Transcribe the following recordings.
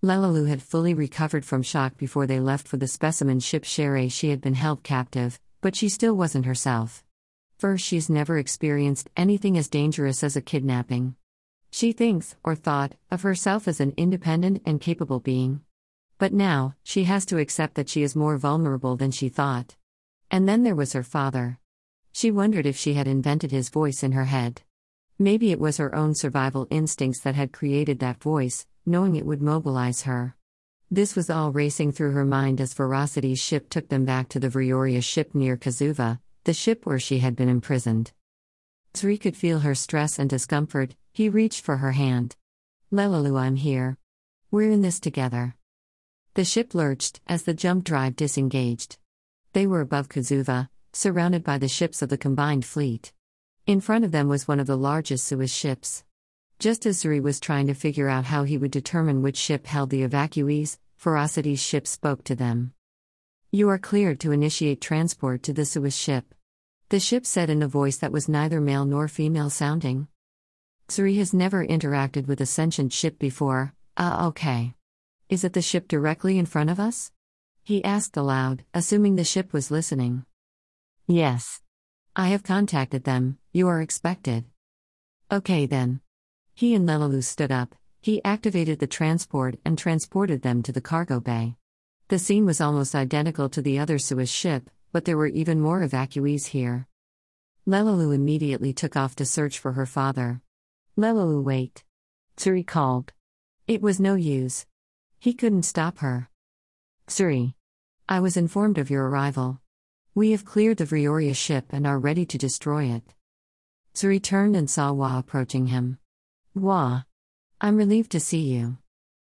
Lelelu had fully recovered from shock before they left for the specimen ship Shere she had been held captive, but she still wasn't herself. First, she's never experienced anything as dangerous as a kidnapping. She thinks, or thought, of herself as an independent and capable being. But now, she has to accept that she is more vulnerable than she thought. And then there was her father. She wondered if she had invented his voice in her head. Maybe it was her own survival instincts that had created that voice, knowing it would mobilize her. This was all racing through her mind as Ferocity's ship took them back to the Vrioria ship near Kazuva, the ship where she had been imprisoned. Zuri could feel her stress and discomfort, he reached for her hand. Lelelu, I'm here. We're in this together. The ship lurched as the jump drive disengaged. They were above Kazuva, surrounded by the ships of the combined fleet. In front of them was one of the largest Suez ships. Just as Zuri was trying to figure out how he would determine which ship held the evacuees, Ferocity's ship spoke to them. You are cleared to initiate transport to the Suez ship. The ship said in a voice that was neither male nor female sounding. Zuri has never interacted with a sentient ship before. Ah, uh, okay. Is it the ship directly in front of us? He asked aloud, assuming the ship was listening. Yes. I have contacted them, you are expected. Okay then. He and Lelelu stood up, he activated the transport and transported them to the cargo bay. The scene was almost identical to the other Suez ship, but there were even more evacuees here. Lelelu immediately took off to search for her father. Lelelu, wait. Zuri called. It was no use. He couldn't stop her. Zuri. I was informed of your arrival. We have cleared the Vrioria ship and are ready to destroy it. Zuri turned and saw Wa approaching him. Wah. I'm relieved to see you.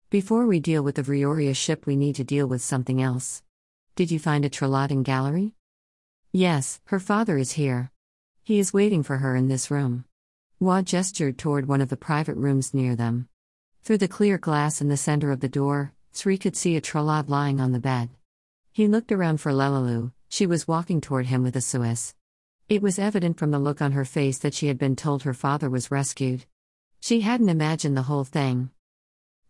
Before we deal with the Vrioria ship, we need to deal with something else. Did you find a Traladan gallery? Yes, her father is here. He is waiting for her in this room. Wah gestured toward one of the private rooms near them. Through the clear glass in the center of the door, Zuri could see a Tralad lying on the bed. He looked around for Lelelu, she was walking toward him with a Suez. It was evident from the look on her face that she had been told her father was rescued. She hadn't imagined the whole thing.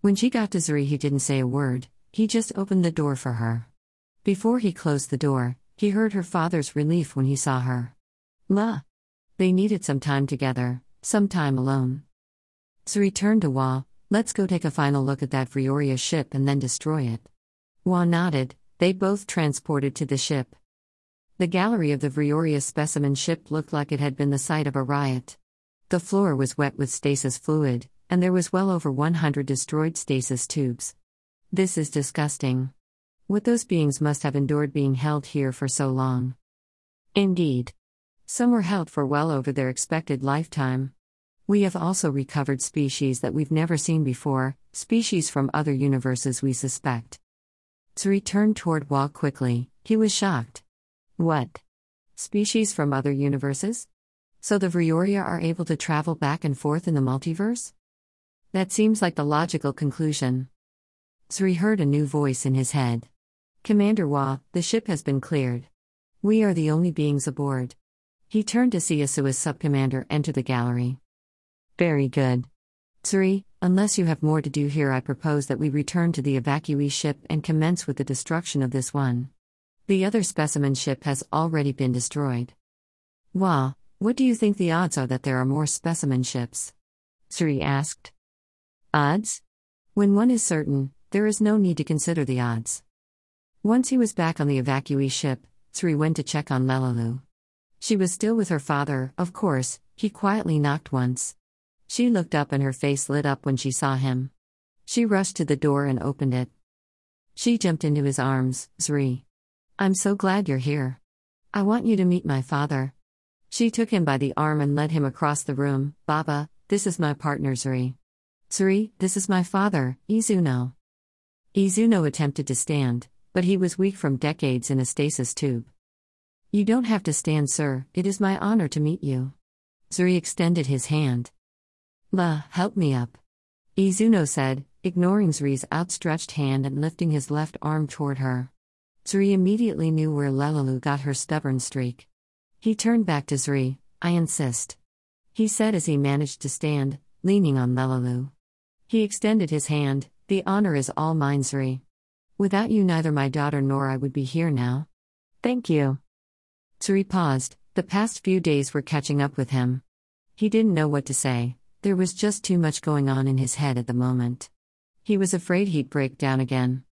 When she got to Zuri, he didn't say a word, he just opened the door for her. Before he closed the door, he heard her father's relief when he saw her. La. They needed some time together, some time alone. Zuri turned to Wa, let's go take a final look at that Vrioria ship and then destroy it. Wa nodded, they both transported to the ship. The gallery of the Vrioria specimen ship looked like it had been the site of a riot. The floor was wet with stasis fluid, and there was well over 100 destroyed stasis tubes. This is disgusting. What those beings must have endured being held here for so long. Indeed. Some were held for well over their expected lifetime. We have also recovered species that we've never seen before, species from other universes we suspect. Zuri turned toward Wa quickly, he was shocked. What? Species from other universes? So the Vrioria are able to travel back and forth in the multiverse? That seems like the logical conclusion. Zuri heard a new voice in his head. Commander Wa, the ship has been cleared. We are the only beings aboard. He turned to see Asua's subcommander enter the gallery. Very good. Zuri, unless you have more to do here, I propose that we return to the evacuee ship and commence with the destruction of this one. The other specimen ship has already been destroyed. Wa, what do you think the odds are that there are more specimen ships? Zuri asked. Odds? When one is certain, there is no need to consider the odds. Once he was back on the evacuee ship, Zuri went to check on Lelelu. She was still with her father, of course, he quietly knocked once. She looked up and her face lit up when she saw him. She rushed to the door and opened it. She jumped into his arms, Zuri. I'm so glad you're here. I want you to meet my father. She took him by the arm and led him across the room. Baba, this is my partner Zuri. Zuri, this is my father, Izuno. Izuno attempted to stand, but he was weak from decades in a stasis tube. You don't have to stand, sir, it is my honor to meet you. Zuri extended his hand. La, help me up. Izuno said, ignoring Zuri's outstretched hand and lifting his left arm toward her. Zuri immediately knew where Lelelu got her stubborn streak. He turned back to Zuri, I insist. He said as he managed to stand, leaning on Lelelu. He extended his hand, The honor is all mine, Zuri. Without you, neither my daughter nor I would be here now. Thank you. Zuri paused, the past few days were catching up with him. He didn't know what to say, there was just too much going on in his head at the moment. He was afraid he'd break down again.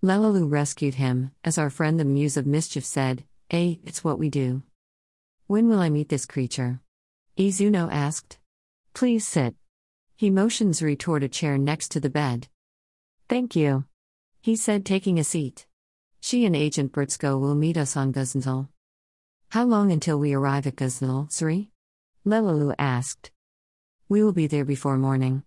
Lelelu rescued him, as our friend the Muse of Mischief said, Eh, it's what we do. When will I meet this creature? Izuno asked. Please sit. He motioned Zuri toward a chair next to the bed. Thank you. He said, taking a seat. She and Agent Brzko will meet us on Guznzel. How long until we arrive at Guznzel, Zuri? Lelelu asked. We will be there before morning.